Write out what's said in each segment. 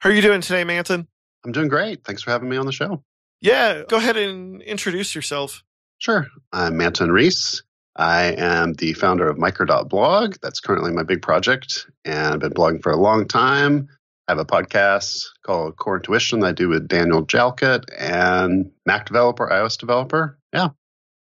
How are you doing today, Manton? I'm doing great. Thanks for having me on the show. Yeah, go ahead and introduce yourself. Sure. I'm Manton Reece. I am the founder of Micro.blog. That's currently my big project, and I've been blogging for a long time. I have a podcast called Core Intuition that I do with Daniel Jalkut and Mac developer, iOS developer. Yeah.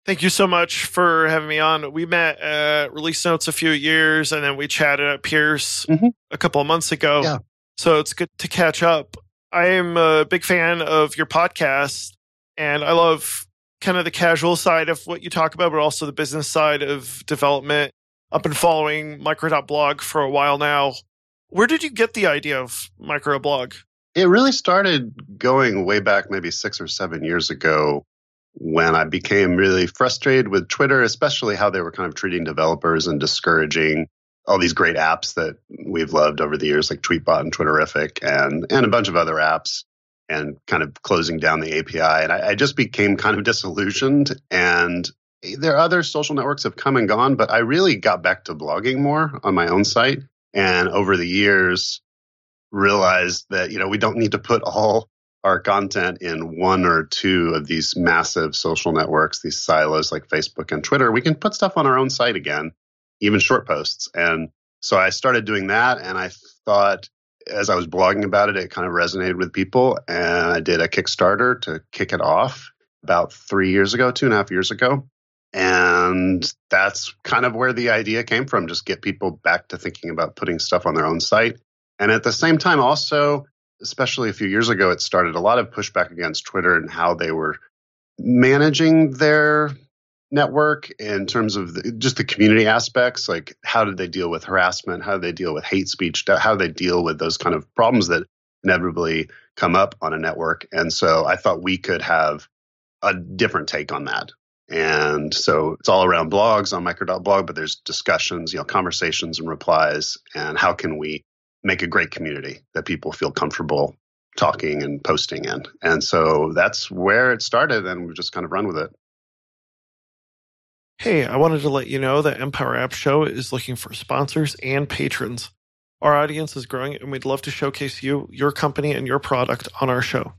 Thank you so much for having me on. We met at Release Notes a few years, and then we chatted at Pierce Mhm. a couple of months ago. Yeah. So it's good to catch up. I am a big fan of your podcast, and I love kind of the casual side of what you talk about, but also the business side of development. I've been following Micro.blog for a while now. Where did you get the idea of Microblog? It really started going way back, maybe six or seven years ago, when I became really frustrated with Twitter, especially how they were kind of treating developers and discouraging all these great apps that we've loved over the years, like Tweetbot and Twitterrific, and, and a bunch of other apps, and kind of closing down the API. And I, I just became kind of disillusioned. And there are other social networks have come and gone, but I really got back to blogging more on my own site. And over the years, realized that you know we don't need to put all our content in one or two of these massive social networks, these silos like Facebook and Twitter. We can put stuff on our own site again, even short posts. And so I started doing that, and I thought as I was blogging about it, it kind of resonated with people, and I did a Kickstarter to kick it off about three years ago, two and a half years ago. And that's kind of where the idea came from, just get people back to thinking about putting stuff on their own site. And at the same time, also, especially a few years ago, it started a lot of pushback against Twitter and how they were managing their network in terms of the, just the community aspects. Like, how did they deal with harassment? How do they deal with hate speech? How do they deal with those kind of problems that inevitably come up on a network? And so I thought we could have a different take on that. And so it's all around blogs on micro.blog, but there's discussions, you know, conversations and replies. And how can we make a great community that people feel comfortable talking and posting in? And so that's where it started, and we've just kind of run with it. Hey, I wanted to let you know that Empower App Show is looking for sponsors and patrons. Our audience is growing and we'd love to showcase you, your company, and your product on our show.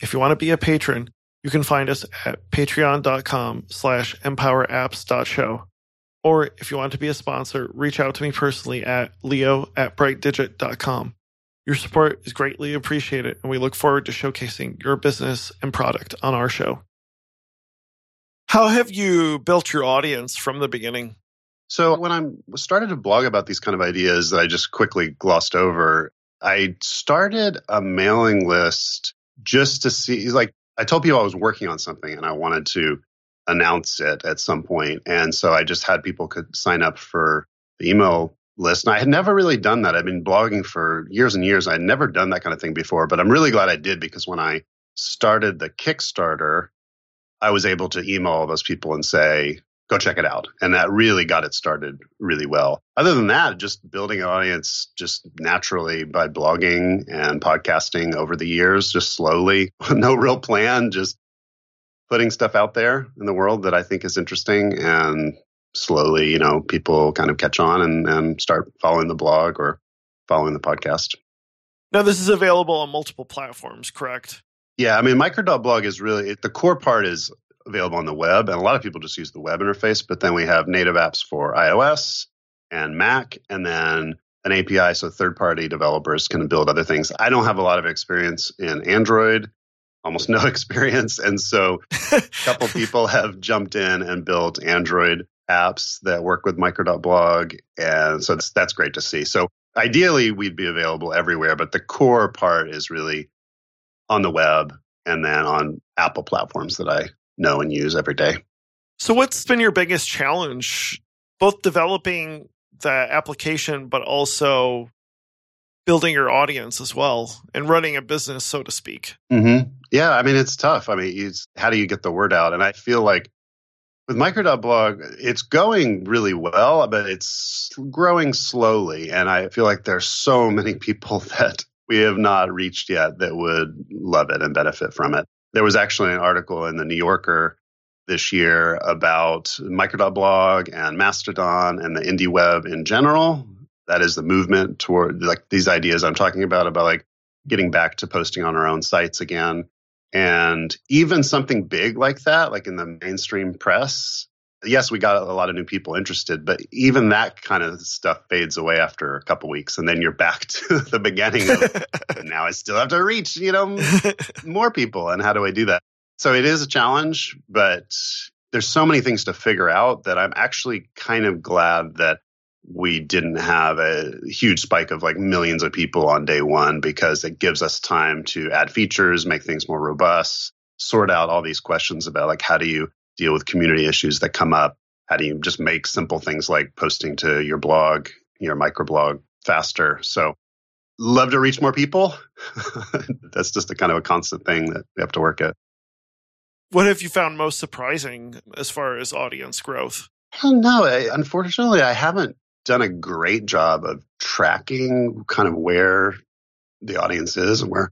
If you want to be a patron, you can find us at patreon.com slash empowerapps.show. Or if you want to be a sponsor, reach out to me personally at leo at brightdigit.com. Your support is greatly appreciated, and we look forward to showcasing your business and product on our show. How have you built your audience from the beginning? So when I started to blog about these kind of ideas that I just quickly glossed over, I started a mailing list just to see, like, I told people I was working on something and I wanted to announce it at some point. And so I just had people could sign up for the email list. And I had never really done that. I've been blogging for years and years. I'd never done that kind of thing before, but I'm really glad I did because when I started the Kickstarter, I was able to email all those people and say, go check it out. And that really got it started really well. Other than that, just building an audience just naturally by blogging and podcasting over the years, just slowly, no real plan, just putting stuff out there in the world that I think is interesting and slowly, you know, people kind of catch on and, and start following the blog or following the podcast. Now, this is available on multiple platforms, correct? Yeah, I mean, micro.blog is really the core part is available on the web, and a lot of people just use the web interface. But then we have native apps for iOS and Mac, and then an API so third party developers can build other things. I don't have a lot of experience in Android, almost no experience. And so a couple people have jumped in and built Android apps that work with micro.blog. And so that's, that's great to see. So ideally, we'd be available everywhere, but the core part is really on the web and then on Apple platforms that I know and use every day. So, what's been your biggest challenge, both developing the application, but also building your audience as well and running a business, so to speak? Mm-hmm. Yeah, I mean, it's tough. I mean, how do you get the word out? And I feel like with micro.blog, it's going really well, but it's growing slowly. And I feel like there's so many people that we have not reached yet that would love it and benefit from it. There was actually an article in the New Yorker this year about micro.blog and Mastodon and the indie web in general. That is the movement toward like these ideas I'm talking about about like getting back to posting on our own sites again. And even something big like that, like in the mainstream press, yes, we got a lot of new people interested, but even that kind of stuff fades away after a couple weeks. And then you're back to the beginning of now I still have to reach, you know, more people. And how do I do that? So it is a challenge, but there's so many things to figure out that I'm actually kind of glad that we didn't have a huge spike of like millions of people on day one because it gives us time to add features, make things more robust, sort out all these questions about like how do you deal with community issues that come up? How do you just make simple things like posting to your blog, your microblog faster? So love to reach more people. That's just a kind of a constant thing that we have to work at. What have you found most surprising as far as audience growth? I don't know. I, unfortunately, I haven't done a great job of tracking kind of where the audience is and where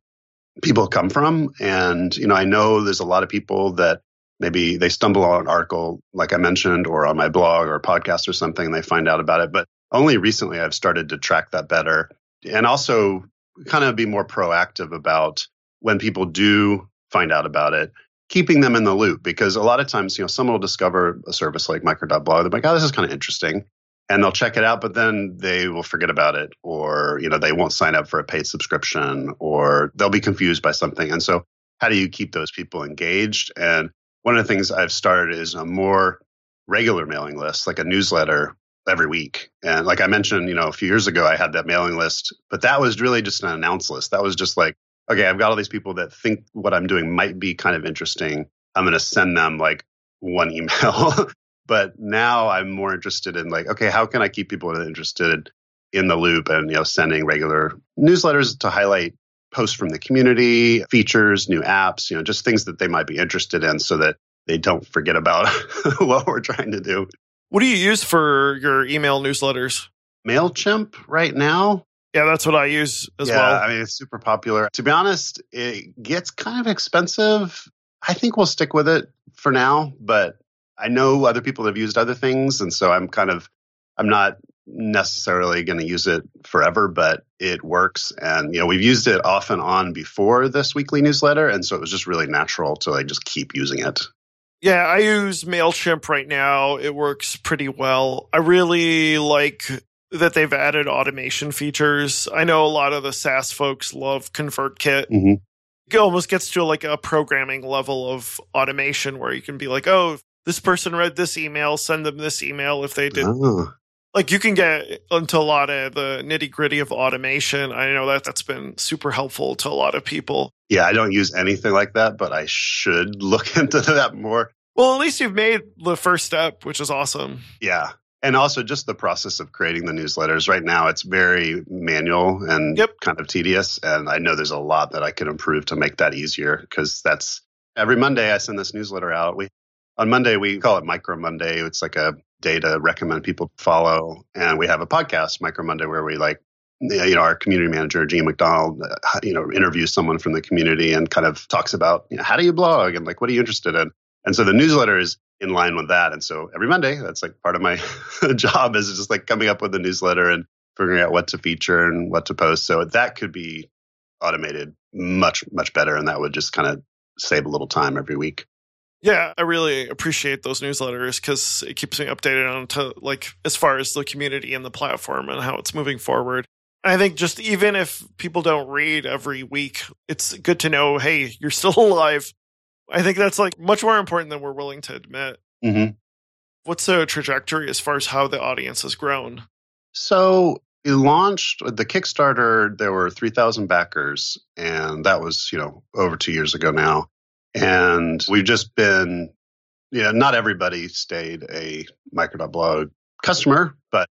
people come from. And, you know, I know there's a lot of people that maybe they stumble on an article, like I mentioned, or on my blog or podcast or something, and they find out about it. But only recently I've started to track that better and also kind of be more proactive about when people do find out about it keeping them in the loop because a lot of times, you know, someone will discover a service like micro.blog. They're like, oh, this is kind of interesting. And they'll check it out, but then they will forget about it or, you know, they won't sign up for a paid subscription or they'll be confused by something. And so how do you keep those people engaged? And one of the things I've started is a more regular mailing list, like a newsletter every week. And like I mentioned, you know, a few years ago, I had that mailing list, but that was really just an announce list. That was just like, okay, I've got all these people that think what I'm doing might be kind of interesting. I'm going to send them like one email. but now I'm more interested in like, okay, how can I keep people interested in the loop and, you know, sending regular newsletters to highlight posts from the community, features, new apps, you know, just things that they might be interested in so that they don't forget about what we're trying to do. What do you use for your email newsletters? MailChimp right now. Yeah, that's what I use as yeah, well. I mean, it's super popular. To be honest, it gets kind of expensive. I think we'll stick with it for now, but I know other people have used other things. And so I'm kind of, I'm not necessarily going to use it forever, but it works. And, you know, we've used it off and on before this weekly newsletter. And so it was just really natural to like just keep using it. Yeah, I use MailChimp right now. It works pretty well. I really like that they've added automation features. I know a lot of the SaaS folks love ConvertKit. Mm-hmm. It almost gets to like a programming level of automation where you can be like, oh, this person read this email, send them this email if they did. Oh. Like you can get into a lot of the nitty gritty of automation. I know that that's been super helpful to a lot of people. Yeah, I don't use anything like that, but I should look into that more. Well, at least you've made the first step, which is awesome. Yeah and also just the process of creating the newsletters right now it's very manual and yep. kind of tedious and i know there's a lot that i could improve to make that easier because that's every monday i send this newsletter out we on monday we call it micro monday it's like a day to recommend people follow and we have a podcast micro monday where we like you know our community manager Jean MacDonald uh, you know interviews someone from the community and kind of talks about you know, how do you blog and like what are you interested in and so the newsletter is in line with that. And so every Monday, that's like part of my job is just like coming up with a newsletter and figuring out what to feature and what to post. So that could be automated much, much better. And that would just kind of save a little time every week. Yeah, I really appreciate those newsletters because it keeps me updated on to like as far as the community and the platform and how it's moving forward. I think just even if people don't read every week, it's good to know, hey, you're still alive. I think that's like much more important than we're willing to admit. Mm-hmm. What's the trajectory as far as how the audience has grown? So we launched the Kickstarter. There were three thousand backers, and that was you know over two years ago now. And we've just been, yeah, you know, not everybody stayed a micro.blog customer, but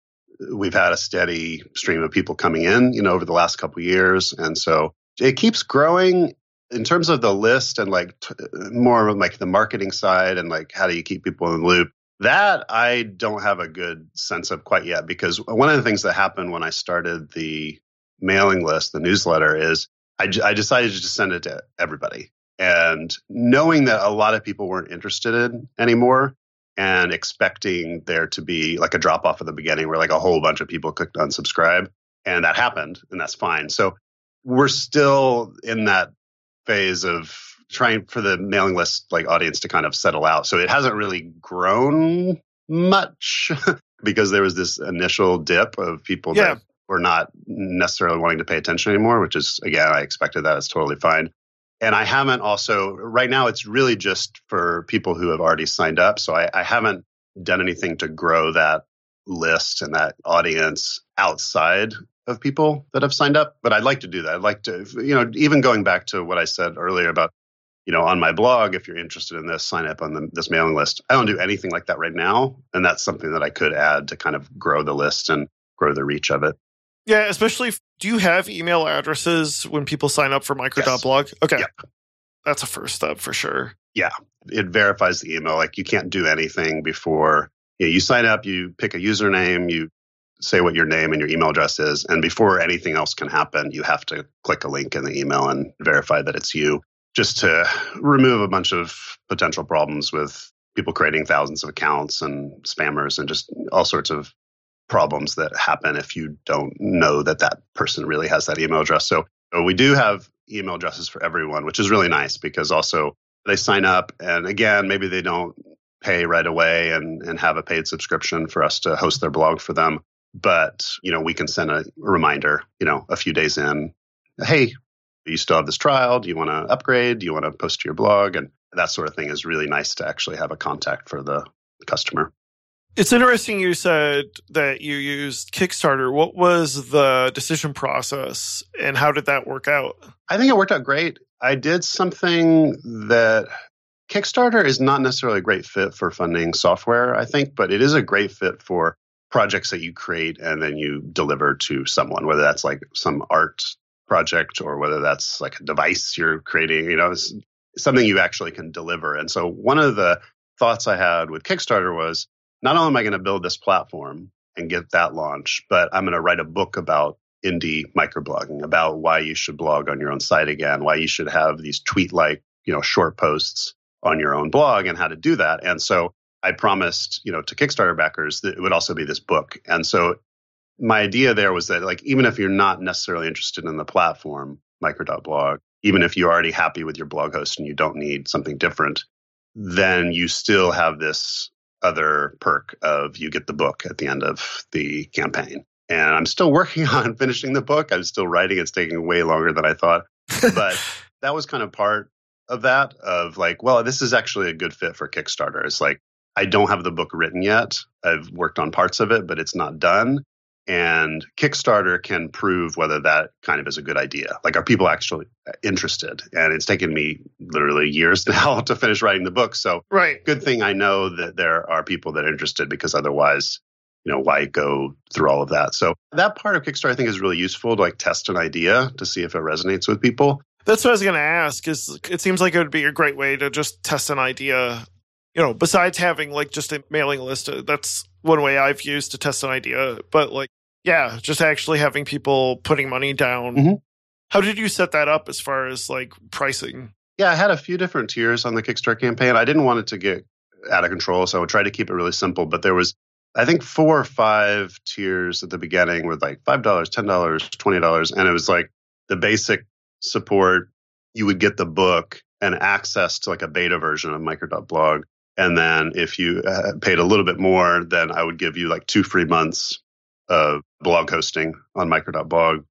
we've had a steady stream of people coming in, you know, over the last couple years, and so it keeps growing. In terms of the list and like t- more of like the marketing side and like how do you keep people in the loop that i don't have a good sense of quite yet because one of the things that happened when i started the mailing list the newsletter is I, j- I decided to just send it to everybody and knowing that a lot of people weren't interested in anymore and expecting there to be like a drop off at the beginning where like a whole bunch of people clicked unsubscribe and that happened and that's fine so we're still in that phase of trying for the mailing list like audience to kind of settle out. So it hasn't really grown much because there was this initial dip of people yeah. that were not necessarily wanting to pay attention anymore, which is again, I expected that. It's totally fine. And I haven't also right now it's really just for people who have already signed up. So I, I haven't done anything to grow that list and that audience outside of people that have signed up, but I'd like to do that. I'd like to, you know, even going back to what I said earlier about, you know, on my blog, if you're interested in this, sign up on the, this mailing list. I don't do anything like that right now. And that's something that I could add to kind of grow the list and grow the reach of it. Yeah, especially if, do you have email addresses when people sign up for micro.blog? Yes. Okay. Yeah. That's a first step for sure. Yeah. It verifies the email. Like you can't do anything before you, know, you sign up, you pick a username, you say what your name and your email address is. And before anything else can happen, you have to click a link in the email and verify that it's you just to remove a bunch of potential problems with people creating thousands of accounts and spammers and just all sorts of problems that happen if you don't know that that person really has that email address. So, so we do have email addresses for everyone, which is really nice because also they sign up and again, maybe they don't pay right away and, and have a paid subscription for us to host their blog for them. But you know we can send a reminder you know a few days in hey you still have this trial. Do you want to upgrade? Do you want to post to your blog? And that sort of thing is really nice to actually have a contact for the customer it's interesting you said that you used kickstarter. What was the decision process and how did that work out? I think it worked out great. I did something that kickstarter is not necessarily a great fit for funding software i think but it is a great fit for projects that you create and then you deliver to someone, whether that's like some art project or whether that's like a device you're creating, you know, something you actually can deliver. And so one of the thoughts I had with Kickstarter was not only am I going to build this platform and get that launch, but I'm going to write a book about indie microblogging, about why you should blog on your own site again, why you should have these tweet like, you know, short posts on your own blog and how to do that. And so I promised, you know, to Kickstarter backers that it would also be this book. And so my idea there was that like even if you're not necessarily interested in the platform, micro.blog, even if you're already happy with your blog host and you don't need something different, then you still have this other perk of you get the book at the end of the campaign. And I'm still working on finishing the book. I'm still writing. It's taking way longer than I thought. But that was kind of part of that of like, well, this is actually a good fit for Kickstarter. It's like I don't have the book written yet. I've worked on parts of it, but it's not done. And Kickstarter can prove whether that kind of is a good idea. Like, are people actually interested? And it's taken me literally years now to finish writing the book. So, right. good thing I know that there are people that are interested because otherwise, you know, why go through all of that? So, that part of Kickstarter I think is really useful to like test an idea to see if it resonates with people. That's what I was going to ask. Is it seems like it would be a great way to just test an idea you know, besides having like just a mailing list, uh, that's one way I've used to test an idea. But like, yeah, just actually having people putting money down. Mm-hmm. How did you set that up as far as like pricing? Yeah, I had a few different tiers on the Kickstarter campaign. I didn't want it to get out of control, so I tried to keep it really simple. But there was, I think, four or five tiers at the beginning with like five dollars, ten dollars, twenty dollars, and it was like the basic support. You would get the book and access to like a beta version of micro.blog and then if you uh, paid a little bit more, then I would give you like two free months of blog hosting on micro.blog.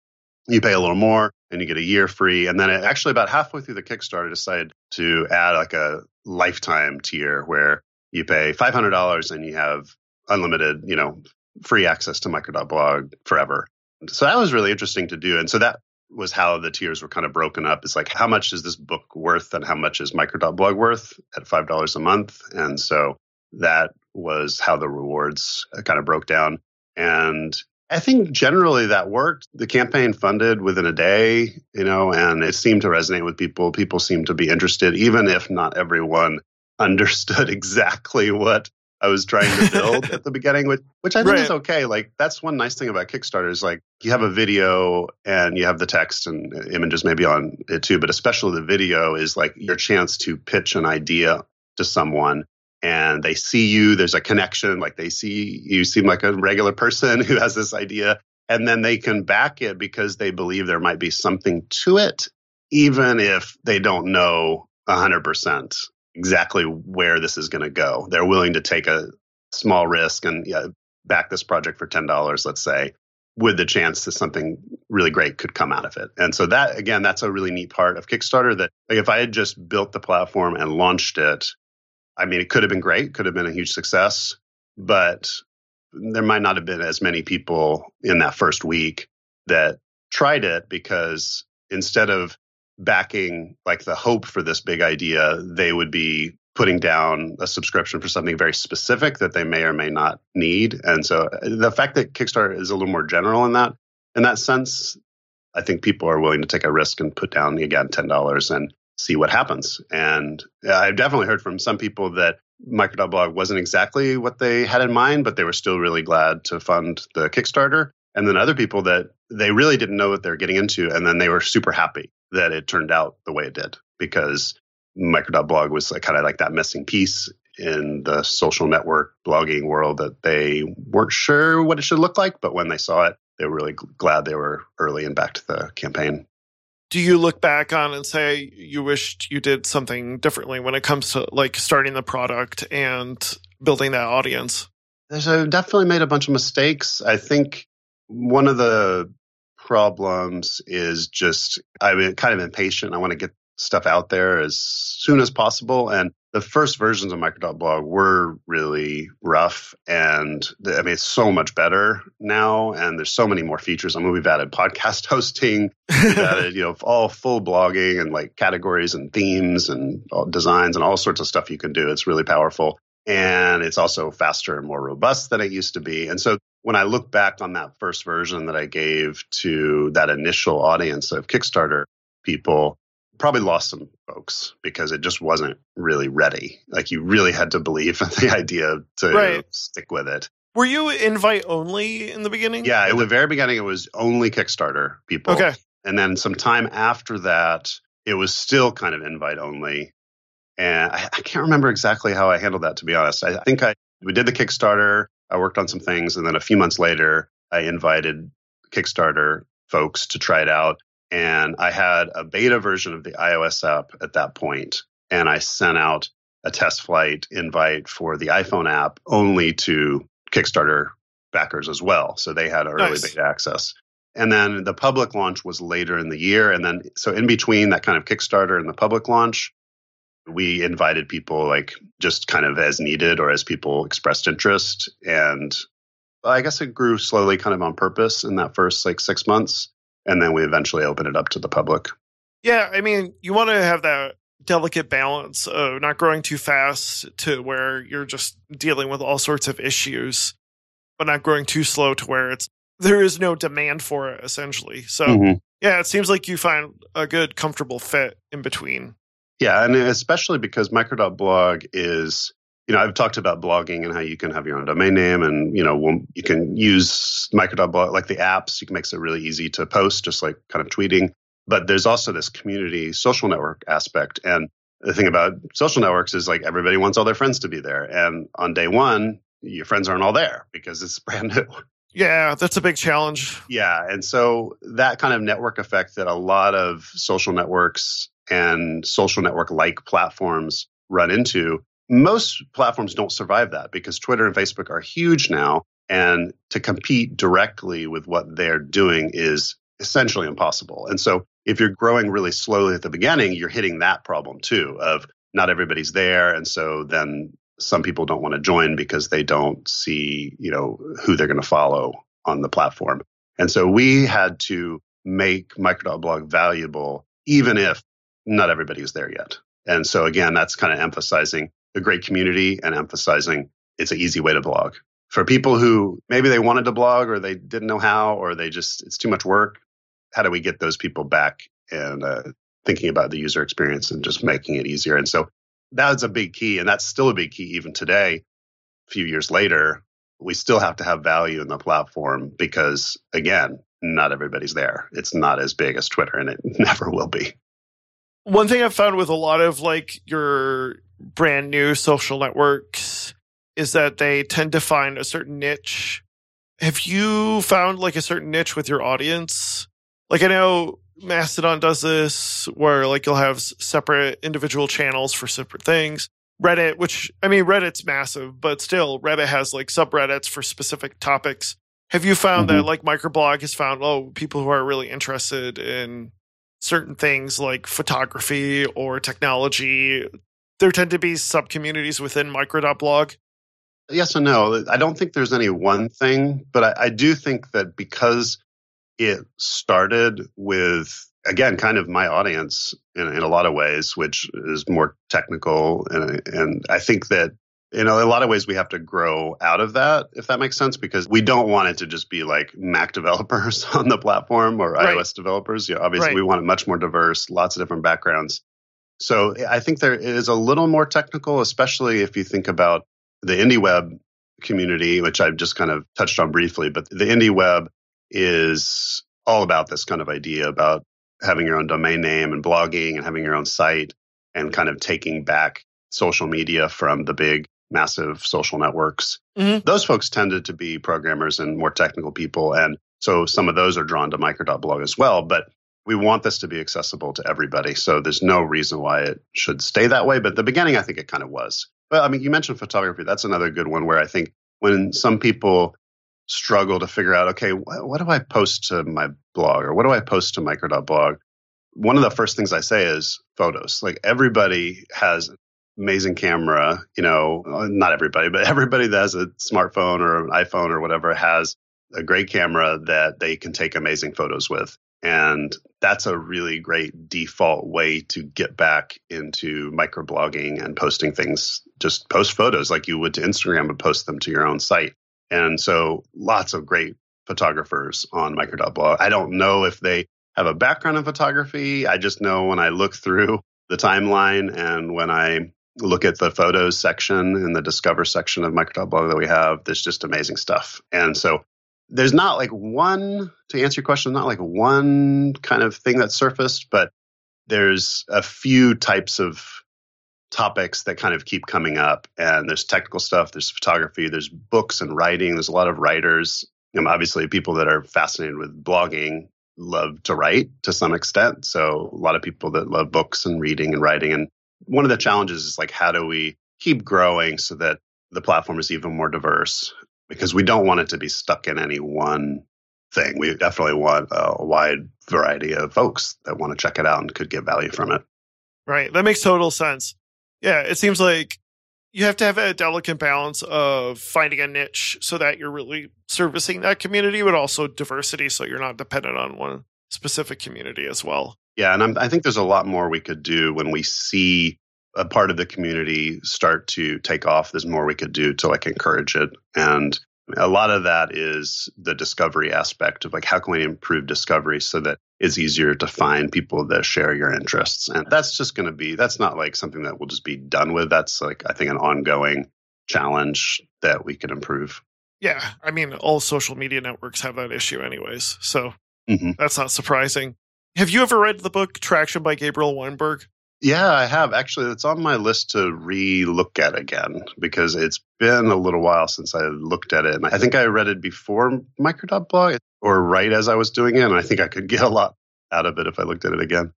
You pay a little more and you get a year free. And then it, actually about halfway through the Kickstarter, I decided to add like a lifetime tier where you pay $500 and you have unlimited, you know, free access to micro.blog forever. So that was really interesting to do. And so that was how the tiers were kind of broken up. It's like how much is this book worth and how much is micro.blog worth at five dollars a month. And so that was how the rewards uh, kind of broke down. And I think generally that worked. The campaign funded within a day, you know, and it seemed to resonate with people. People seemed to be interested, even if not everyone understood exactly what I was trying to build at the beginning, which which I think right. is okay. Like that's one nice thing about Kickstarter is like you have a video and you have the text and images maybe on it too, but especially the video is like your chance to pitch an idea to someone and they see you. There's a connection. Like they see you seem like a regular person who has this idea and then they can back it because they believe there might be something to it, even if they don't know 100% exactly where this is going to go. They're willing to take a small risk and yeah, back this project for $10, let's say, with the chance that something really great could come out of it. And so that again, that's a really neat part of Kickstarter that like, if I had just built the platform and launched it, I mean, it could have been great, could have been a huge success, but there might not have been as many people in that first week that tried it because instead of backing like the hope for this big idea, they would be putting down a subscription for something very specific that they may or may not need. And so uh, the fact that Kickstarter is a little more general in that in that sense, I think people are willing to take a risk and put down again ten dollars and see what happens. And uh, I've definitely heard from some people that Micro.blog wasn't exactly what they had in mind, but they were still really glad to fund the Kickstarter. And then other people that they really didn't know what they're getting into, and then they were super happy that it turned out the way it did because micro.blog was like, kind of like that missing piece in the social network blogging world that they weren't sure what it should look like, but when they saw it, they were really glad they were early and back to the campaign. Do you look back on and say you wished you did something differently when it comes to like starting the product and building that audience? There's a, definitely made a bunch of mistakes. I think one of the problems is just I'm kind of impatient. I want to get stuff out there as soon as possible. And the first versions of Micro.blog were really rough. And I mean, it's so much better now. And there's so many more features. I mean, we've added podcast hosting, we've added, you know, all full blogging and like categories and themes and designs and all sorts of stuff you can do. It's really powerful. And it's also faster and more robust than it used to be. And so when I look back on that first version that I gave to that initial audience of Kickstarter people, probably lost some folks because it just wasn't really ready. Like you really had to believe in the idea to right. stick with it. Were you invite only in the beginning? Yeah, in the very beginning, it was only Kickstarter people. Okay. And then some time after that, it was still kind of invite only. And I, I can't remember exactly how I handled that, to be honest. I think I we did the Kickstarter. I worked on some things, and then a few months later, I invited Kickstarter folks to try it out. And I had a beta version of the iOS app at that point, and I sent out a test flight invite for the iPhone app only to Kickstarter backers as well. So they had early nice. beta access. And then the public launch was later in the year. And then, so in between that kind of Kickstarter and the public launch, we invited people like just kind of as needed or as people expressed interest. And I guess it grew slowly kind of on purpose in that first like six months and then we eventually open it up to the public. Yeah, I mean, you want to have that delicate balance of not growing too fast to where you're just dealing with all sorts of issues, but not growing too slow to where it's there is no demand for it essentially. So mm-hmm. yeah, it seems like you find a good comfortable fit in between. Yeah, and especially because micro.blog is you know, I've talked about blogging and how you can have your own domain name and, you know, you can use micro.blog, like the apps, you can make it really easy to post, just like kind of tweeting. But there's also this community social network aspect. And the thing about social networks is like everybody wants all their friends to be there. And on day one, your friends aren't all there because it's brand new. Yeah, that's a big challenge. Yeah. And so that kind of network effect that a lot of social networks and social network like platforms run into most platforms don't survive that because Twitter and Facebook are huge now. And to compete directly with what they're doing is essentially impossible. And so if you're growing really slowly at the beginning, you're hitting that problem too of not everybody's there. And so then some people don't want to join because they don't see, you know, who they're going to follow on the platform. And so we had to make micro.blog valuable, even if not everybody is there yet. And so again, that's kind of emphasizing a great community and emphasizing it's an easy way to blog. For people who maybe they wanted to blog or they didn't know how or they just, it's too much work, how do we get those people back and uh, thinking about the user experience and just making it easier? And so that's a big key. And that's still a big key even today, a few years later. We still have to have value in the platform because, again, not everybody's there. It's not as big as Twitter and it never will be. One thing I've found with a lot of like your brand new social networks is that they tend to find a certain niche have you found like a certain niche with your audience? Like I know Mastodon does this where like you'll have separate individual channels for separate things. Reddit, which I mean, Reddit's massive, but still, Reddit has like subreddits for specific topics. Have you found mm-hmm. that like microblog has found oh people who are really interested in certain things like photography or technology? There tend to be sub communities within micro.blog. Yes and no. I don't think there's any one thing, but I, I do think that because it started with again kind of my audience in, in a lot of ways which is more technical and, and i think that you know, in a lot of ways we have to grow out of that, if that makes sense, because we don't want it to just be like Mac developers on the platform or right. iOS developers. You know, obviously, right. we want it much more diverse, lots of different backgrounds. So I think there is a little more technical, especially if you think about the indie web community, which I've just kind of touched on briefly. But the indie web is all about this kind of idea about having your own domain name and blogging and having your own site and kind of taking back social media from the big massive social networks. Mm-hmm. Those folks tended to be programmers and more technical people. And so some of those are drawn to micro.blog as well. But we want this to be accessible to everybody. So there's no reason why it should stay that way. But the beginning, I think it kind of was. But I mean, you mentioned photography. That's another good one where I think when some people struggle to figure out, okay, what, what do I post to my blog or what do I post to micro.blog? One of the first things I say is photos. Like everybody has amazing camera, you know, uh, not everybody, but everybody that has a smartphone or an iPhone or whatever has a great camera that they can take amazing photos with. And that's a really great default way to get back into microblogging and posting things. Just post photos like you would to Instagram and post them to your own site. And so lots of great photographers on micro.blog. I don't know if they have a background in photography. I just know when I look through the timeline and when I look at the photos section in the discover section of micro.blog that we have, there's just amazing stuff. And so there's not like one, to answer your question, not like one kind of thing that surfaced, but there's a few types of topics that kind of keep coming up. And there's technical stuff, there's photography, there's books and writing. There's a lot of writers. Obviously, people that are fascinated with blogging love to write to some extent. So a lot of people that love books and reading and writing. And one of the challenges is like, how do we keep growing so that the platform is even more diverse? Because we don't want it to be stuck in any one thing. We definitely want a wide variety of folks that want to check it out and could get value from it. Right. That makes total sense. Yeah. It seems like you have to have a delicate balance of finding a niche so that you're really servicing that community, but also diversity so you're not dependent on one specific community as well. Yeah, and I'm, I think there's a lot more we could do when we see a part of the community start to take off. There's more we could do to like encourage it, and a lot of that is the discovery aspect of like how can we improve discovery so that it's easier to find people that share your interests, and that's just going to be that's not like something that will just be done with. That's like I think an ongoing challenge that we can improve. Yeah, I mean, all social media networks have that issue, anyways. So mm-hmm. that's not surprising. Have you ever read the book Traction by Gabriel Weinberg? Yeah, I have. Actually, it's on my list to re look at again because it's been a little while since I looked at it. And I think I read it before Micro.blog or right as I was doing it. And I think I could get a lot out of it if I looked at it again.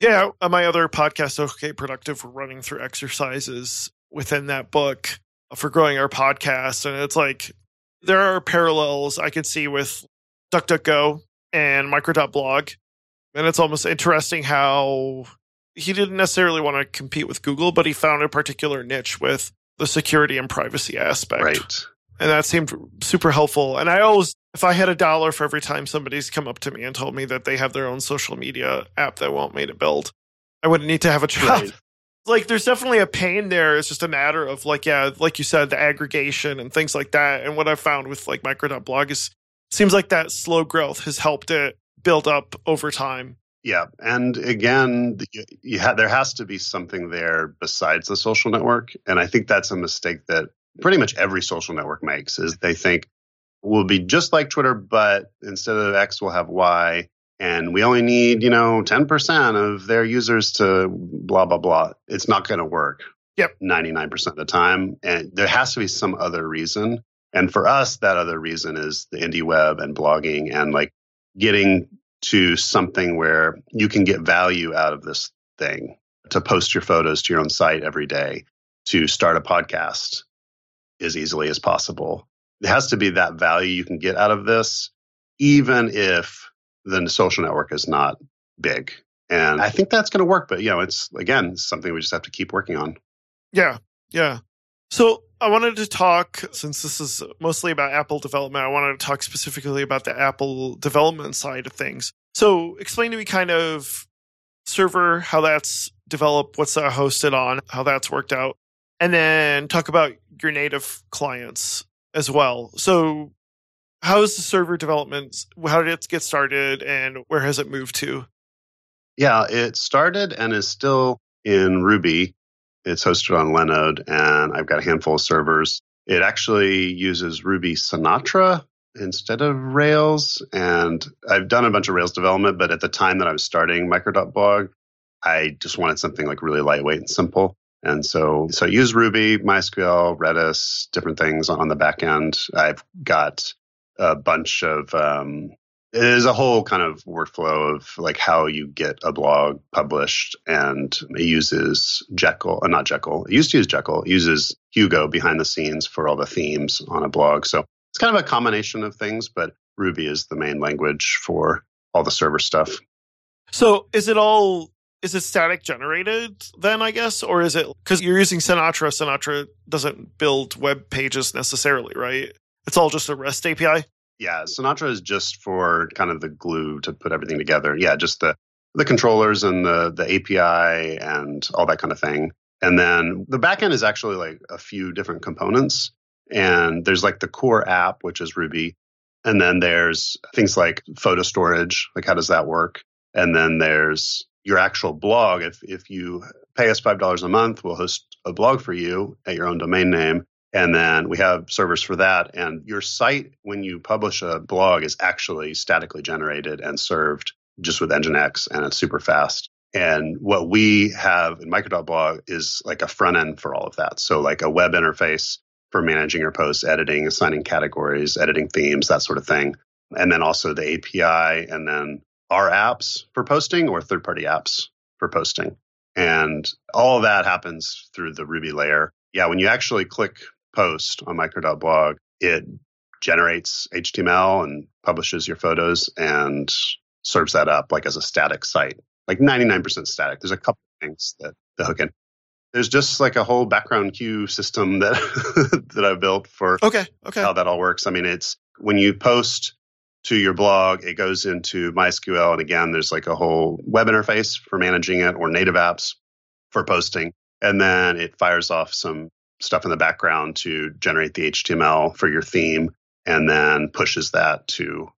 Yeah, uh, my other podcast, OK Productive, we're running through exercises within that book uh, for growing our podcast. And it's like there are parallels I could see with DuckDuckGo and Micro.blog and it's almost interesting how he didn't necessarily want to compete with Google, but he found a particular niche with the security and privacy aspect. Right. And that seemed super helpful. And I always, if I had a dollar for every time somebody's come up to me and told me that they have their own social media app that won't me to build, I wouldn't need to have a job. Right. Like, there's definitely a pain there. It's just a matter of, like, yeah, like you said, the aggregation and things like that. And what I've found with, like, micro.blog is seems like that slow growth has helped it build up over time. Yeah, and again, you ha- there has to be something there besides the social network, and I think that's a mistake that pretty much every social network makes. Is they think we'll be just like Twitter, but instead of X, we'll have Y, and we only need you know ten percent of their users to blah blah blah. It's not going to work. Yep, ninety nine percent of the time, and there has to be some other reason. And for us, that other reason is the indie web and blogging and like getting to something where you can get value out of this thing to post your photos to your own site every day, to start a podcast as easily as possible. It has to be that value you can get out of this, even if the social network is not big. And I think that's going to work. But, you know, it's again, something we just have to keep working on. Yeah. Yeah. So I wanted to talk, since this is mostly about Apple development, I wanted to talk specifically about the Apple development side of things. So explain to me kind of server, how that's developed, what's that hosted on, how that's worked out, and then talk about your native clients as well. So how's the server development? How did it get started and where has it moved to? Yeah, it started and is still in Ruby. It's hosted on Linode, and I've got a handful of servers. It actually uses Ruby Sinatra instead of Rails. And I've done a bunch of Rails development, but at the time that I was starting micro.blog, I just wanted something like really lightweight and simple. And so, so I use Ruby, MySQL, Redis, different things on the back end. I've got a bunch of um, is a whole kind of workflow of like how you get a blog published and it uses Jekyll, uh, not Jekyll. It used to use Jekyll. It uses Hugo behind the scenes for all the themes on a blog. So it's kind of a combination of things, but Ruby is the main language for all the server stuff. So is it all is it static generated then i guess or is it because you're using sinatra sinatra doesn't build web pages necessarily right it's all just a rest api yeah, Sinatra is just for kind of the glue to put everything together. Yeah, just the the controllers and the the API and all that kind of thing. And then the backend is actually like a few different components. And there's like the core app, which is Ruby. And then there's things like photo storage, like how does that work? And then there's your actual blog. If if you pay us five dollars a month, we'll host a blog for you at your own domain name. And then we have servers for that. And your site, when you publish a blog, is actually statically generated and served just with Nginx, and it's super fast. And what we have in Micro.blog is like a front end for all of that. So, like a web interface for managing your posts, editing, assigning categories, editing themes, that sort of thing. And then also the API, and then our apps for posting or third party apps for posting. And all of that happens through the Ruby layer. Yeah, when you actually click post on micro.blog, it generates HTML and publishes your photos and serves that up like as a static site, like 99% static. There's a couple things that, that hook in. There's just like a whole background queue system that that I built for okay, okay. how that all works. I mean, it's when you post to your blog, it goes into MySQL, and again, there's like a whole web interface for managing it or native apps for posting, and then it fires off some stuff in the background to generate the HTML for your theme and then pushes that to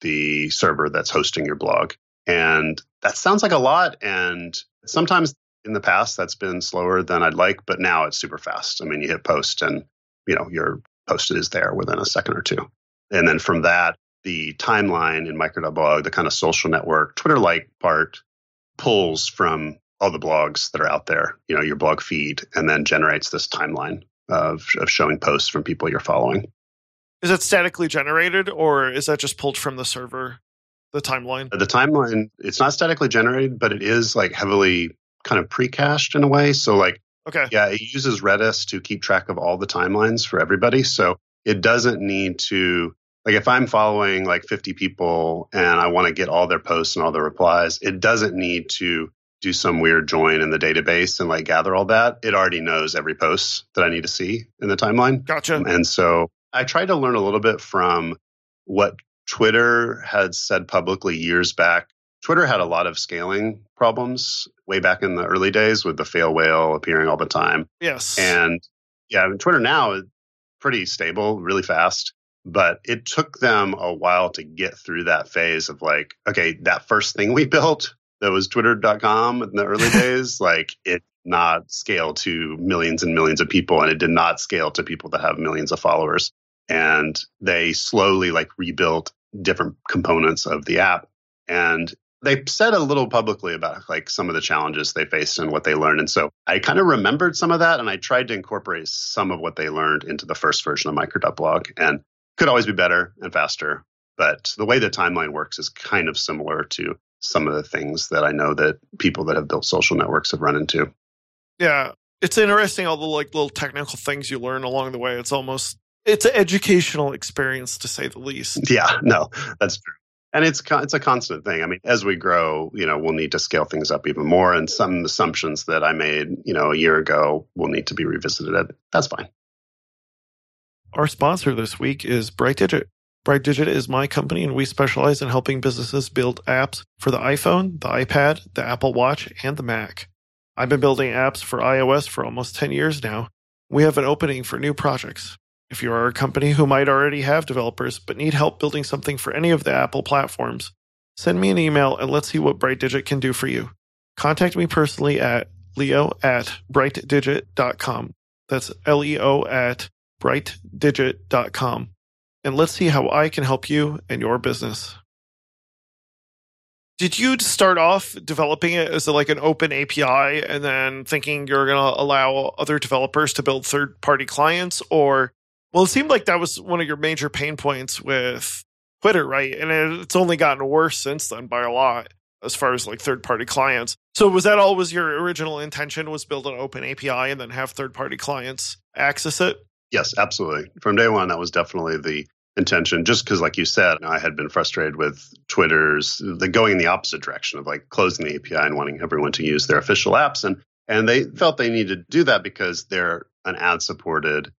the server that's hosting your blog. And that sounds like a lot. And sometimes in the past that's been slower than I'd like, but now it's super fast. I mean, you hit post and you know your post is there within a second or two. And then from that, the timeline in micro.blog, the kind of social network, Twitter like part pulls from all the blogs that are out there, you know, your blog feed, and then generates this timeline of, of showing posts from people you're following. Is it statically generated or is that just pulled from the server, the timeline? The timeline, it's not statically generated, but it is like heavily kind of pre-cached in a way. So like, okay. yeah, it uses Redis to keep track of all the timelines for everybody. So it doesn't need to like if I'm following like 50 people and I want to get all their posts and all their replies, it doesn't need to do some weird join in the database and like gather all that, it already knows every post that I need to see in the timeline. Gotcha. And so I tried to learn a little bit from what Twitter had said publicly years back. Twitter had a lot of scaling problems way back in the early days with the fail whale appearing all the time. Yes. And yeah, Twitter now is pretty stable, really fast. But it took them a while to get through that phase of like, okay, that first thing we built that was twitter.com in the early days, like it not scale to millions and millions of people and it did not scale to people that have millions of followers. And they slowly like rebuilt different components of the app. And they said a little publicly about like some of the challenges they faced and what they learned. And so I kind of remembered some of that and I tried to incorporate some of what they learned into the first version of micro.blog and could always be better and faster. But the way the timeline works is kind of similar to some of the things that I know that people that have built social networks have run into. Yeah. It's interesting all the like little technical things you learn along the way. It's almost it's an educational experience to say the least. Yeah, no, that's true. And it's it's a constant thing. I mean, as we grow, you know, we'll need to scale things up even more, and some assumptions that I made, you know, a year ago will need to be revisited. That's fine. Our sponsor this week is BrightDigit. BrightDigit is my company, and we specialize in helping businesses build apps for the iPhone, the iPad, the Apple Watch, and the Mac. I've been building apps for iOS for almost 10 years now. We have an opening for new projects. If you are a company who might already have developers but need help building something for any of the Apple platforms, send me an email and let's see what BrightDigit can do for you. Contact me personally at leo at brightdigit.com. That's L E O at brightdigit.com. And let's see how I can help you and your business. Did you start off developing it as like an open API and then thinking you're going to allow other developers to build third party clients? Or, well, it seemed like that was one of your major pain points with Twitter, right? And it's only gotten worse since then by a lot as far as like third party clients. So was that always your original intention was build an open API and then have third party clients access it? Yes, absolutely. From day one, that was definitely the intention just because like you said i had been frustrated with twitter's the going in the opposite direction of like closing the api and wanting everyone to use their official apps and and they felt they needed to do that because they're an ad supported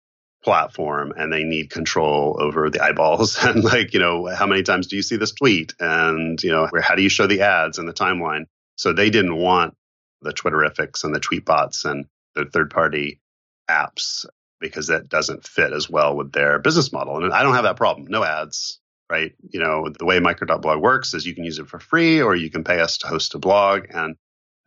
platform and they need control over the eyeballs. And like you know how many times do you see this tweet? And you know how do you show the ads in the timeline? So they didn't want the Twitterrifics and the Tweetbots and the third party apps because that doesn't fit as well with their business model. And I don't have that problem. No ads, right? You know, the way micro.blog works is you can use it for free or you can pay us to host a blog and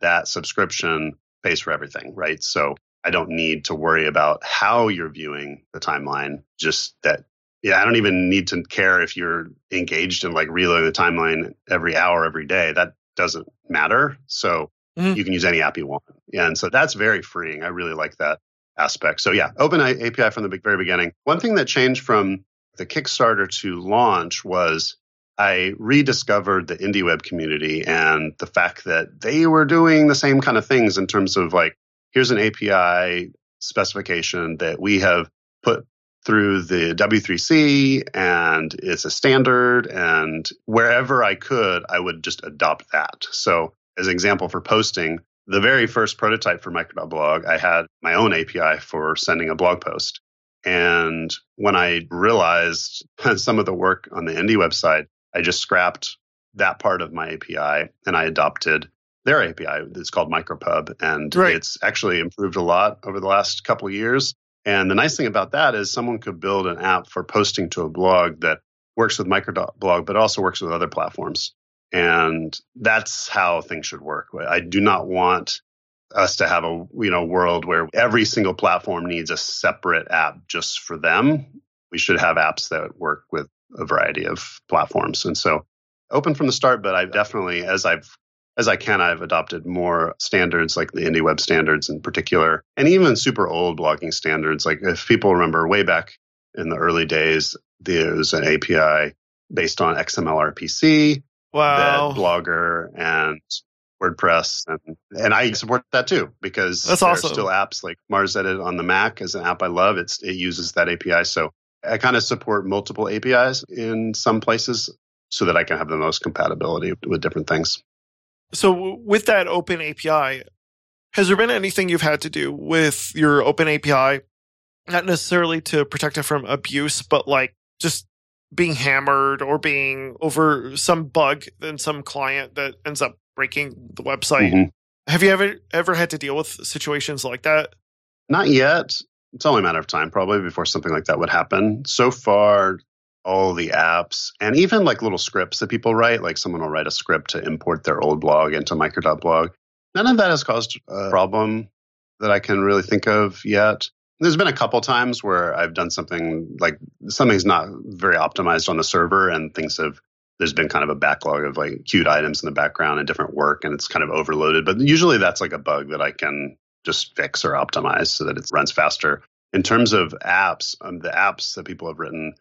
that subscription pays for everything, right? So I don't need to worry about how you're viewing the timeline, just that yeah, I don't even need to care if you're engaged in like reloading the timeline every hour, every day. That doesn't matter. So mm-hmm. you can use any app you want. And so that's very freeing. I really like that aspect. So yeah, open API from the very beginning. One thing that changed from the Kickstarter to launch was I rediscovered the indie web community and the fact that they were doing the same kind of things in terms of like, here's an API specification that we have put through the W3C and it's a standard. And wherever I could, I would just adopt that. So, as an example for posting, the very first prototype for Micro.blog, I had my own API for sending a blog post. And when I realized some of the work on the indie website, I just scrapped that part of my API and I adopted their API. It's called Micropub, and right. it's actually improved a lot over the last couple of years. And the nice thing about that is someone could build an app for posting to a blog that works with Micro.blog, but also works with other platforms. And that's how things should work. I do not want us to have a you know world where every single platform needs a separate app just for them. We should have apps that work with a variety of platforms. And so open from the start, but I've definitely as I've as I can, I've adopted more standards like the indie web standards in particular, and even super old blogging standards. Like if people remember way back in the early days, there was an API based on XML wow. Blogger and WordPress, and and I support that too because That's there awesome. are still apps like MarsEdit on the Mac is an app I love. It's it uses that API, so I kind of support multiple APIs in some places so that I can have the most compatibility with different things. So with that open API, has there been anything you've had to do with your open API, not necessarily to protect it from abuse, but like just being hammered or being over some bug than some client that ends up breaking the website. Mm-hmm. Have you ever ever had to deal with situations like that? Not yet. It's only a matter of time probably before something like that would happen. So far, all the apps and even like little scripts that people write, like someone will write a script to import their old blog into micro.blog. None of that has caused a problem that I can really think of yet. There's been a couple times where I've done something like something's not very optimized on the server and things have there's been kind of a backlog of like queued items in the background and different work and it's kind of overloaded. But usually that's like a bug that I can just fix or optimize so that it runs faster. In terms of apps, um, the apps that people have written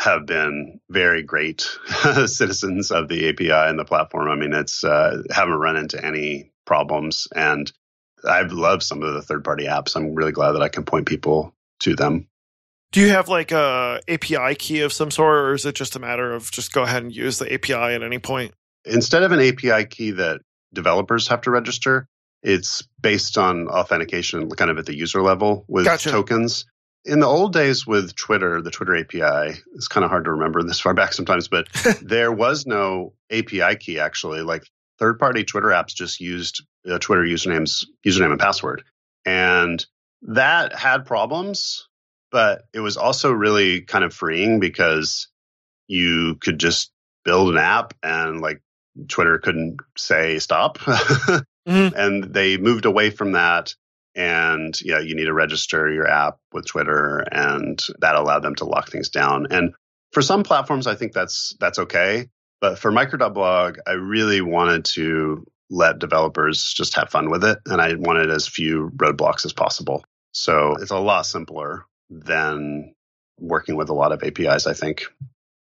have been very great citizens of the API and the platform. I mean, it's uh, haven't run into any problems, and I've loved some of the third party apps. I'm really glad that I can point people to them. Do you have like a API key of some sort, or is it just a matter of just go ahead and use the API at any point? Instead of an API key that developers have to register, it's based on authentication kind of at the user level with gotcha. tokens. In the old days with Twitter, the Twitter API, it's kind of hard to remember this far back sometimes, but there was no API key actually. Like third party Twitter apps just used uh, Twitter usernames, username and password. And that had problems but it was also really kind of freeing because you could just build an app and like Twitter couldn't say stop. mm-hmm. And they moved away from that. And yeah, you need to register your app with Twitter, and that allowed them to lock things down. And for some platforms, I think that's that's okay. But for micro.blog, I really wanted to let developers just have fun with it, and I wanted as few roadblocks as possible. So it's a lot simpler than working with a lot of APIs, I think.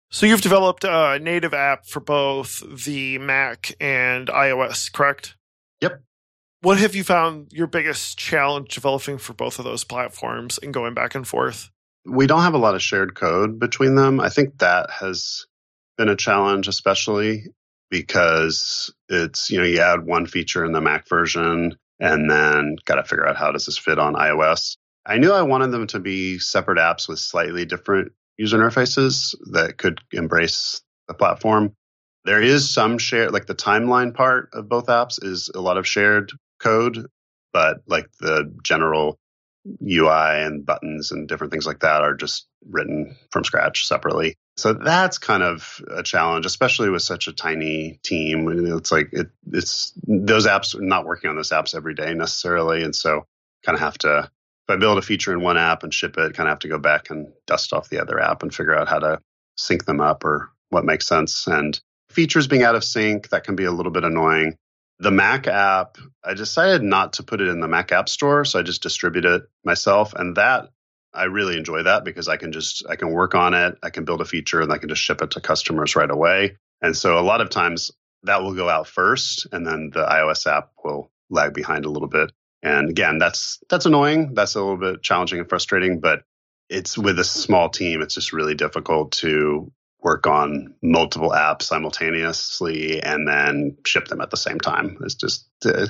So you've developed a native app for both the Mac and iOS, correct? Yep. What have you found your biggest challenge developing for both of those platforms and going back and forth? We don't have a lot of shared code between them. I think that has been a challenge, especially because it's, you know, you add one feature in the Mac version and then got to figure out how does this fit on iOS. I knew I wanted them to be separate apps with slightly different user interfaces that could embrace the platform. There is some share, like the timeline part of both apps is a lot of shared code, but like the general UI and buttons and different things like that are just written from scratch separately. So that's kind of a challenge, especially with such a tiny team. It's like it, it's those apps not working on those apps every day necessarily, and so kind of have to if I build a feature in one app and ship it, kind of have to go back and dust off the other app and figure out how to sync them up or what makes sense. And features being out of sync, that can be a little bit annoying. The Mac app, I decided not to put it in the Mac App Store, so I just distribute it myself. And that I really enjoy that because I can just I can work on it, I can build a feature and I can just ship it to customers right away. And so a lot of times that will go out first and then the iOS app will lag behind a little bit. And again, that's that's annoying. That's a little bit challenging and frustrating, but it's with a small team, it's just really difficult to work on multiple apps simultaneously and then ship them at the same time. It's just uh,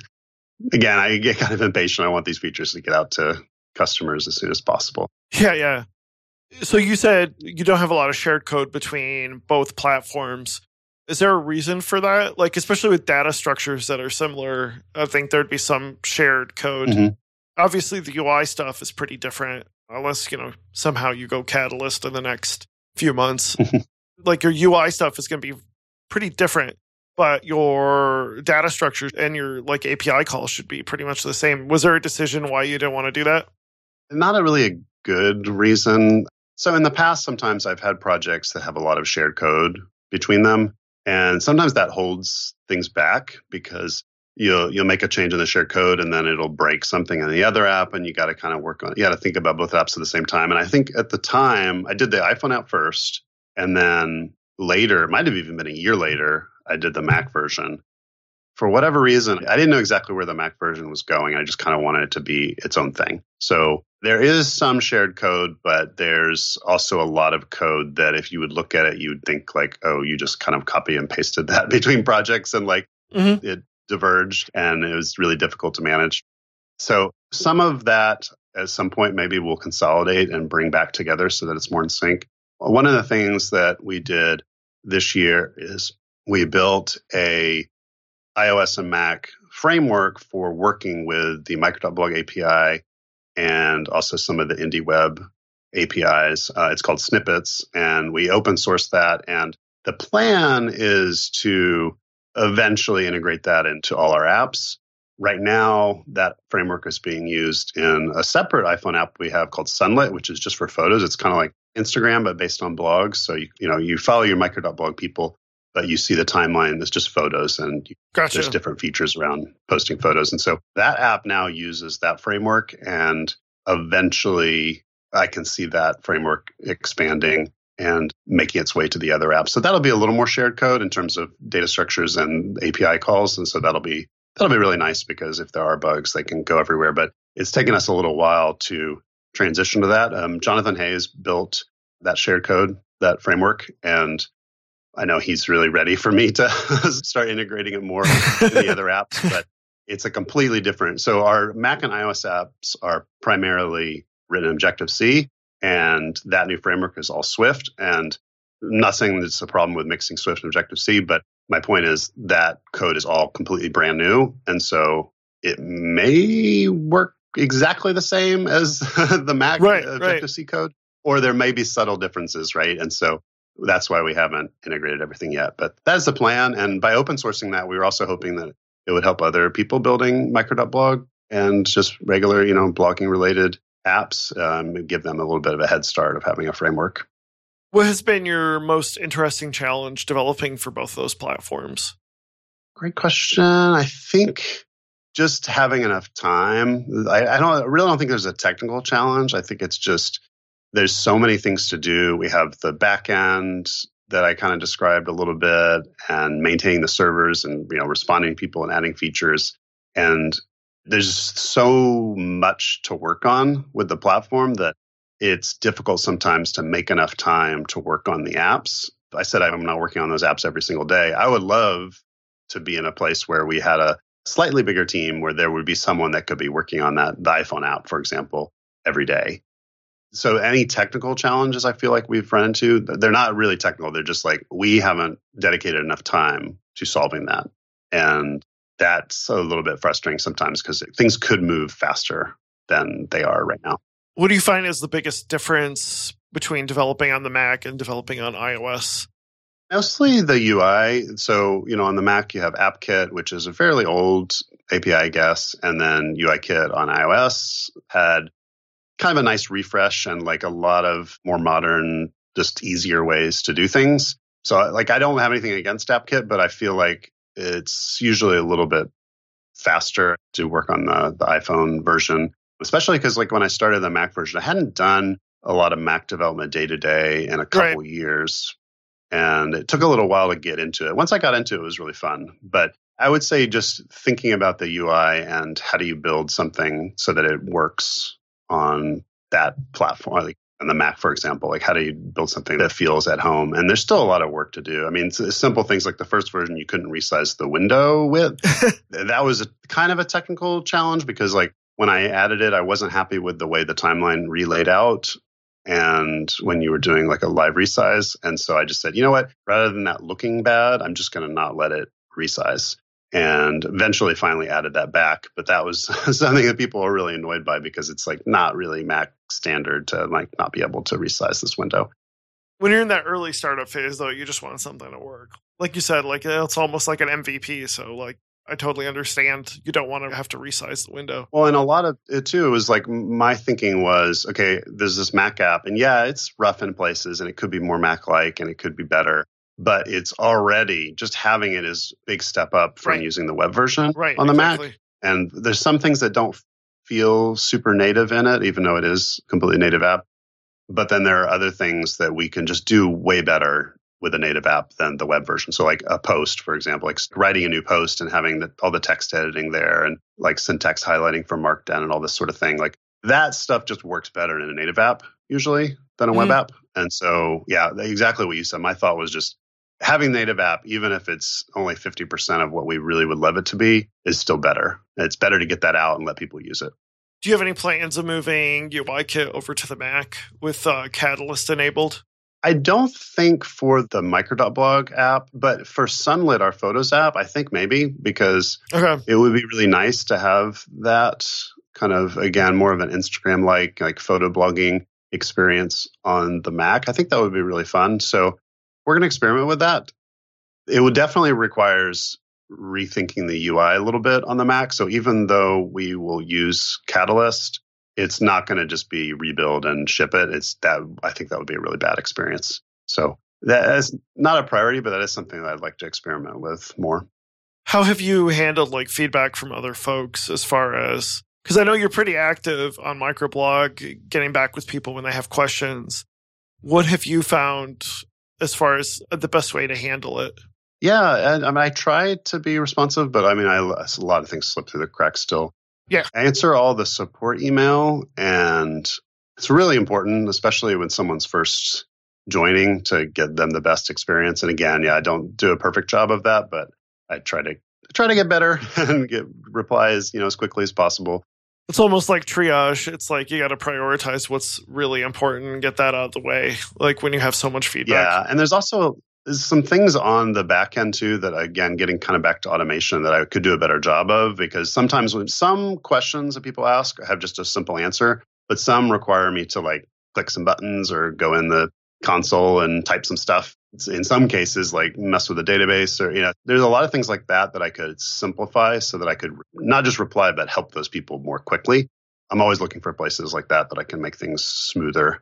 again, I get kind of impatient. I want these features to get out to customers as soon as possible. Yeah, yeah. So you said you don't have a lot of shared code between both platforms. Is there a reason for that? Like, especially with data structures that are similar, I think there'd be some shared code. Mm-hmm. Obviously, the UI stuff is pretty different, unless, you know, somehow you go Catalyst in the next few months. like, your UI stuff is going to be pretty different, but your data structures and your like API calls should be pretty much the same. Was there a decision why you didn't want to do that? Not a really a good reason. So in the past, sometimes I've had projects that have a lot of shared code between them. And sometimes that holds things back because you'll you'll make a change in the shared code and then it'll break something in the other app and you got to kind of work on you got to think about both apps at the same time. And I think at the time I did the iPhone app first and then later, it might have even been a year later, I did the Mac version. For whatever reason, I didn't know exactly where the Mac version was going. I just kind of wanted it to be its own thing. So there is some shared code, but there's also a lot of code that if you would look at it, you'd think like, oh, you just kind of copy and pasted that between projects and like mm-hmm. it diverged and it was really difficult to manage. So some of that at some point maybe we'll consolidate and bring back together so that it's more in sync. One of the things that we did this year is we built a iOS and Mac framework for working with the micro.blog API and also some of the indie web APIs. Uh, it's called Snippets, and we open source that. And the plan is to eventually integrate that into all our apps. Right now, that framework is being used in a separate iPhone app we have called Sunlit, which is just for photos. It's kind of like Instagram, but based on blogs. So you, you know, you follow your micro.blog people but you see the timeline as just photos and gotcha. there's different features around posting photos. And so that app now uses that framework and eventually I can see that framework expanding and making its way to the other apps. So that'll be a little more shared code in terms of data structures and API calls. And so that'll be that'll be really nice because if there are bugs, they can go everywhere. But it's taken us a little while to transition to that. Um, Jonathan Hays built that shared code, that framework, and I know he's really ready for me to start integrating it more in the other apps, but it's a completely different. So our Mac and iOS apps are primarily written in Objective C, and that new framework is all Swift. And I'm not saying it's a problem with mixing Swift and Objective C, but my point is that code is all completely brand new, and so it may work exactly the same as the Mac right, Objective right. C code, or there may be subtle differences, right? And so that's why we haven't integrated everything yet. But that's the plan. And by open sourcing that, we were also hoping that it would help other people building micro.blog and just regular, you know, blogging related apps, um, give them a little bit of a head start of having a framework. What has been your most interesting challenge developing for both those platforms? Great question. I think just having enough time. I, I don't I really don't think there's a technical challenge. I think it's just there's so many things to do. We have the back end that I kind of described a little bit and maintaining the servers and you know responding to people and adding features. And there's so much to work on with the platform that it's difficult sometimes to make enough time to work on the apps. I said I'm not working on those apps every single day. I would love to be in a place where we had a slightly bigger team where there would be someone that could be working on that the iPhone app, for example, every day. So any technical challenges I feel like we've run into, they're not really technical. They're just like we haven't dedicated enough time to solving that. And that's a little bit frustrating sometimes because things could move faster than they are right now. What do you find is the biggest difference between developing on the Mac and developing on iOS? Mostly the UI. So, you know, on the Mac, you have AppKit, which is a fairly old API, I guess. And then UIKit on iOS had kind of a nice refresh and like a lot of more modern, just easier ways to do things. So, like, I don't have anything against AppKit, but I feel like it's usually a little bit faster to work on the, the iPhone version, especially because, like, when I started the Mac version, I hadn't done a lot of Mac development day to day in a couple Right. years. And it took a little while to get into it. Once I got into it, it was really fun. But I would say just thinking about the UI and how do you build something so that it works on that platform, like on the Mac, for example, like how do you build something that feels at home? And there's still a lot of work to do. I mean, simple things like the first version, you couldn't resize the window width. that was a, kind of a technical challenge because like when I added it, I wasn't happy with the way the timeline relayed out. And when you were doing like a live resize. And so I just said, you know what? Rather than that looking bad, I'm just going to not let it resize. And eventually finally added that back. But that was something that people are really annoyed by because it's like not really Mac standard to like not be able to resize this window. When you're in that early startup phase, though, you just want something to work. Like you said, like it's almost like an MVP. So, like, I totally understand. You don't want to have to resize the window. Well, and a lot of it too was like my thinking was, okay, there's this Mac app, and yeah, it's rough in places, and it could be more Mac-like, and it could be better, but it's already just having it is a big step up from Right. using the web version Right. on the Mac. And there's some things that don't feel super native in it, even though it is a completely native app. But then there are other things that we can just do way better with a native app than the web version. So like a post, for example, like writing a new post and having the, all the text editing there and like syntax highlighting for Markdown and all this sort of thing. Like that stuff just works better in a native app usually than a web Mhm. app. And so, yeah, exactly what you said. My thought was just having native app, even if it's only 50% of what we really would love it to be, is still better. It's better to get that out and let people use it. Do you have any plans of moving UIKit over to the Mac with uh, Catalyst enabled? I don't think for the micro.blog app, but for Sunlit, our photos app, I think maybe because Okay. it would be really nice to have that kind of, again, more of an Instagram like, like photo blogging experience on the Mac. I think that would be really fun. So we're going to experiment with that. It would definitely requires rethinking the UI a little bit on the Mac. So even though we will use Catalyst, it's not going to just be rebuild and ship it. It's that I think that would be a really bad experience. So that is not a priority, but that is something that I'd like to experiment with more. How have you handled like feedback from other folks as far as because I know you're pretty active on micro.blog, getting back with people when they have questions. What have you found as far as the best way to handle it? Yeah, and I mean, I try to be responsive, but I mean, I a lot of things slip through the cracks still. Yeah, I answer all the support email, and it's really important, especially when someone's first joining, to get them the best experience. And again, yeah, I don't do a perfect job of that, but I try to try to get better and get replies, you know, as quickly as possible. It's almost like triage. It's like you got to prioritize what's really important and get that out of the way. Like when you have so much feedback. Yeah, and there's also there's some things on the back end too that again getting kind of back to automation that I could do a better job of because sometimes when some questions that people ask have just a simple answer, but some require me to like click some buttons or go in the console and type some stuff. In some cases, like mess with the database or, you know, there's a lot of things like that that I could simplify so that I could not just reply, but help those people more quickly. I'm always looking for places like that that I can make things smoother.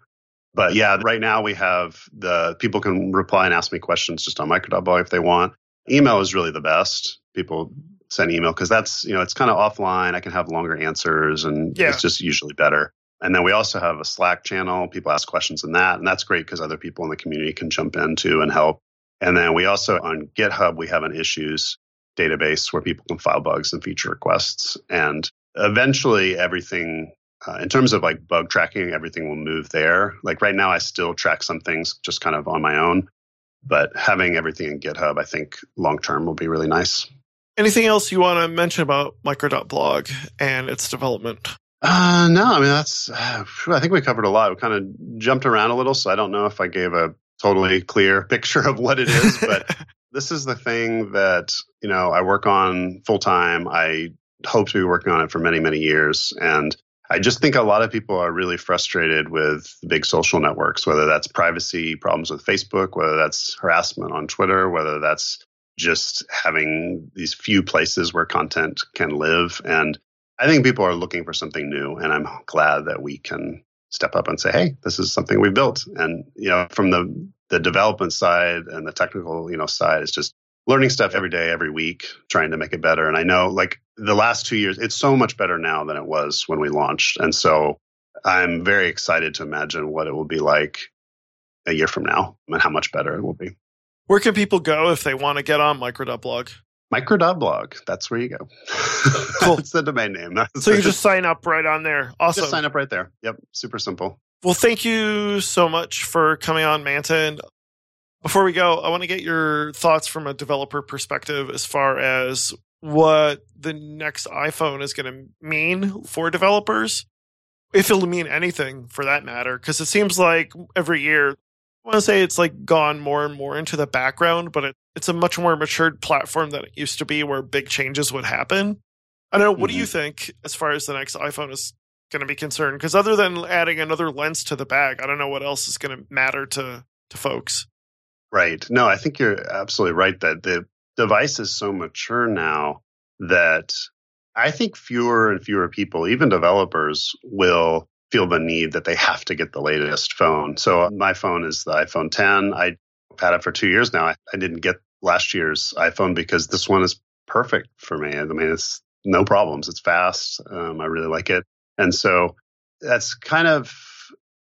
But yeah, right now we have the people can reply and ask me questions just on micro.blog if they want. Email is really the best. People send email because that's, you know, it's kind of offline. I can have longer answers and yeah. it's just usually better. And then we also have a Slack channel. People ask questions in that. And that's great because other people in the community can jump into and help. And then we also on GitHub, we have an issues database where people can file bugs and feature requests. And eventually everything, uh, in terms of like bug tracking, everything will move there. Like right now, I still track some things just kind of on my own. But having everything in GitHub, I think long term will be really nice. Anything else you want to mention about micro.blog and its development? Uh, no, I mean, that's, uh, I think we covered a lot. We kind of jumped around a little, so I don't know if I gave a totally clear picture of what it is, but this is the thing that, you know, I work on full time. I hope to be working on it for many, many years. And I just think a lot of people are really frustrated with the big social networks, whether that's privacy problems with Facebook, whether that's harassment on Twitter, whether that's just having these few places where content can live. And I think people are looking for something new, and I'm glad that we can step up and say, "Hey, this is something we built." And you know, from the the development side and the technical, you know, side, it's just learning stuff every day, every week, trying to make it better. And I know, like the last two years, it's so much better now than it was when we launched, and so I'm very excited to imagine what it will be like a year from now and how much better it will be. Where can people go if they want to get on Micro.blog? Micro.blog. That's where you go. Cool. It's the domain name. so you just sign up right on there. Awesome. Just sign up right there. Yep. Super simple. Well, thank you so much for coming on, Manton. And before we go, I want to get your thoughts from a developer perspective as far as what the next iPhone is going to mean for developers, if it'll mean anything for that matter. Because it seems like every year I want to say it's like gone more and more into the background, but it, it's a much more matured platform than it used to be where big changes would happen. I don't know. What mm-hmm. do you mm-hmm. think as far as the next iPhone is going to be concerned? Because other than adding another lens to the bag, I don't know what else is going to matter to, to folks. Right. No, I think you're absolutely right that the device is so mature now that I think fewer and fewer people, even developers, will feel the need that they have to get the latest phone. So my phone is the iPhone 10. I've had it for two years now. I, I didn't get last year's iPhone because this one is perfect for me. I mean, it's no problems. It's fast. Um, I really like it. And so that's kind of,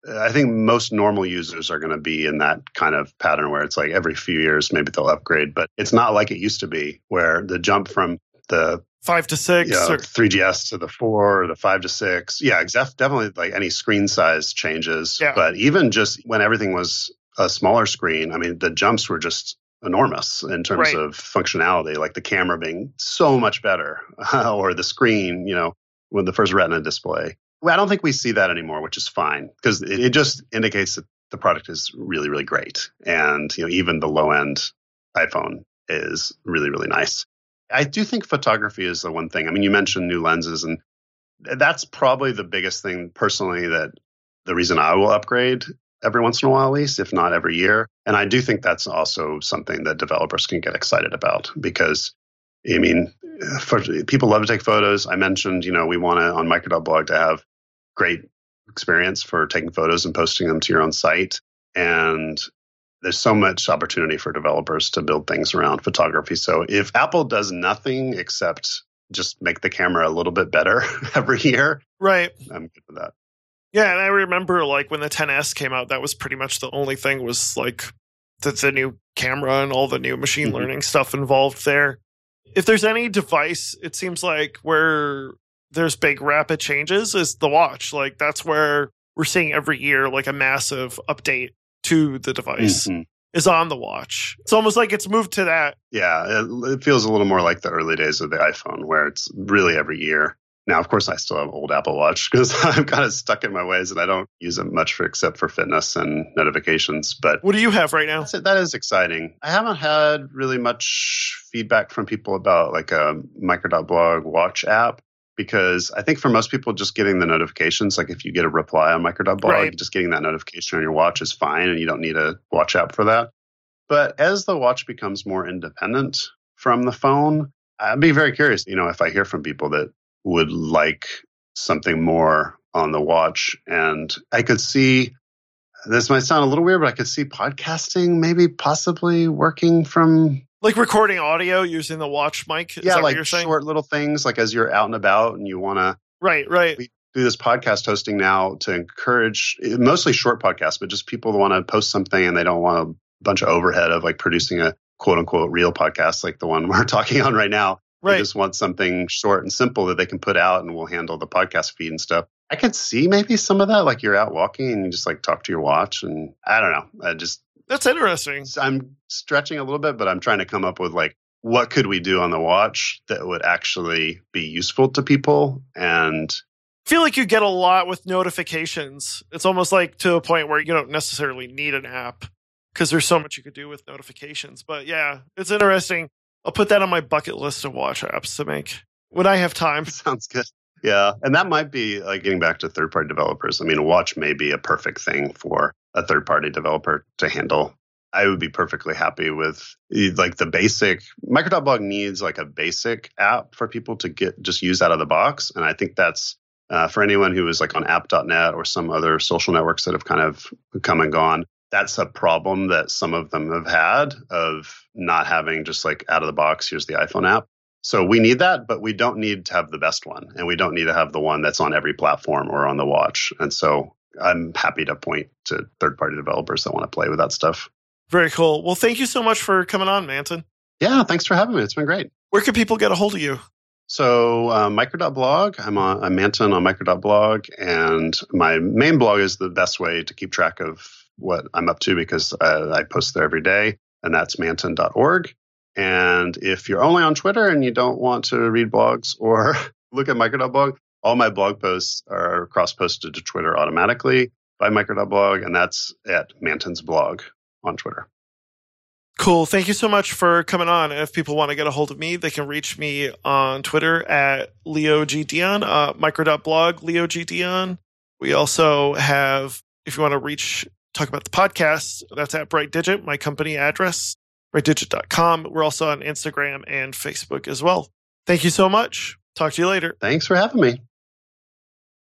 I think most normal users are going to be in that kind of pattern where it's like every few years, maybe they'll upgrade, but it's not like it used to be where the jump from the five to six, yeah, or 3GS to the four, or the five to six. Yeah, exactly. definitely like any screen size changes. Yeah. But even just when everything was a smaller screen, I mean, the jumps were just enormous in terms right. of functionality, like the camera being so much better, or the screen, you know, with the first Retina display. Well, I don't think we see that anymore, which is fine because it, it just indicates that the product is really, really great. And, you know, even the low end iPhone is really, really nice. I do think photography is the one thing. I mean, you mentioned new lenses, and that's probably the biggest thing personally that the reason I will upgrade every once in a while, at least, if not every year. And I do think that's also something that developers can get excited about because, I mean, for, people love to take photos. I mentioned, you know, we want to on micro.blog to have great experience for taking photos and posting them to your own site. And there's so much opportunity for developers to build things around photography. So if Apple does nothing except just make the camera a little bit better every year, right, I'm good with that. Yeah, and I remember like when the 10s came out, that was pretty much the only thing was like the, the new camera and all the new machine mm-hmm. learning stuff involved there. If there's any device, it seems like where there's big rapid changes is the watch. Like that's where we're seeing every year like a massive update to the device. Mm-hmm. Is on the watch. It's almost like it's moved to that. Yeah, it, it feels a little more like the early days of the iPhone, where it's really every year. Now, of course, I still have old Apple Watch because I'm kind of stuck in my ways and I don't use it much for except for fitness and notifications. But what do you have right now? That is exciting. I haven't had really much feedback from people about like a micro.blog watch app because I think for most people, just getting the notifications, like if you get a reply on micro.blog, right. just getting that notification on your watch is fine and you don't need a watch app for that. But as the watch becomes more independent from the phone, I'd be very curious, you know, if I hear from people that would like something more on the watch. And I could see this might sound a little weird, but I could see podcasting maybe possibly working from like recording audio using the watch mic. Is yeah, like short little things, like as you're out and about and you want to. Right, right. We do this podcast hosting now to encourage eh, mostly short podcasts, but just people who want to post something and they don't want a bunch of overhead of like producing a quote unquote real podcast like the one we're talking on right now. Right. They just want something short and simple that they can put out and we'll handle the podcast feed and stuff. I could see maybe some of that, like you're out walking and you just like talk to your watch and I don't know. I just That's interesting. I'm stretching a little bit, but I'm trying to come up with like what could we do on the watch that would actually be useful to people and I feel like you get a lot with notifications. It's almost like to a point where you don't necessarily need an app because there's so much you could do with notifications. But yeah, it's interesting. I'll put that on my bucket list of watch apps to make when I have time. Sounds good. Yeah. And that might be like getting back to third party developers. I mean, watch may be a perfect thing for a third party developer to handle. I would be perfectly happy with like the basic micro.blog needs like a basic app for people to get just use out of the box. And I think that's uh, for anyone who is like on app.net or some other social networks that have kind of come and gone that's a problem that some of them have had of not having just like out of the box, here's the iPhone app. So we need that, but we don't need to have the best one. And we don't need to have the one that's on every platform or on the watch. And so I'm happy to point to third party developers that want to play with that stuff. Very cool. Well, thank you so much for coming on, Manton. Yeah, thanks for having me. It's been great. Where can people get a hold of you? So uh, micro.blog, I'm on I'm Manton on micro.blog, and my main blog is the best way to keep track of what I'm up to because uh, I post there every day, and that's manton.org. And if you're only on Twitter and you don't want to read blogs or look at micro.blog, all my blog posts are cross posted to Twitter automatically by micro.blog, and that's at Manton's blog on Twitter. Cool. Thank you so much for coming on. If people want to get a hold of me, they can reach me on Twitter at Leo G. Dion, uh, micro.blog, Leo G. Dion. We also have, if you want to reach talk about the podcast, that's at Bright Digit, my company address, brightdigit.com. We're also on Instagram and Facebook as well. Thank you so much. Talk to you later. Thanks for having me.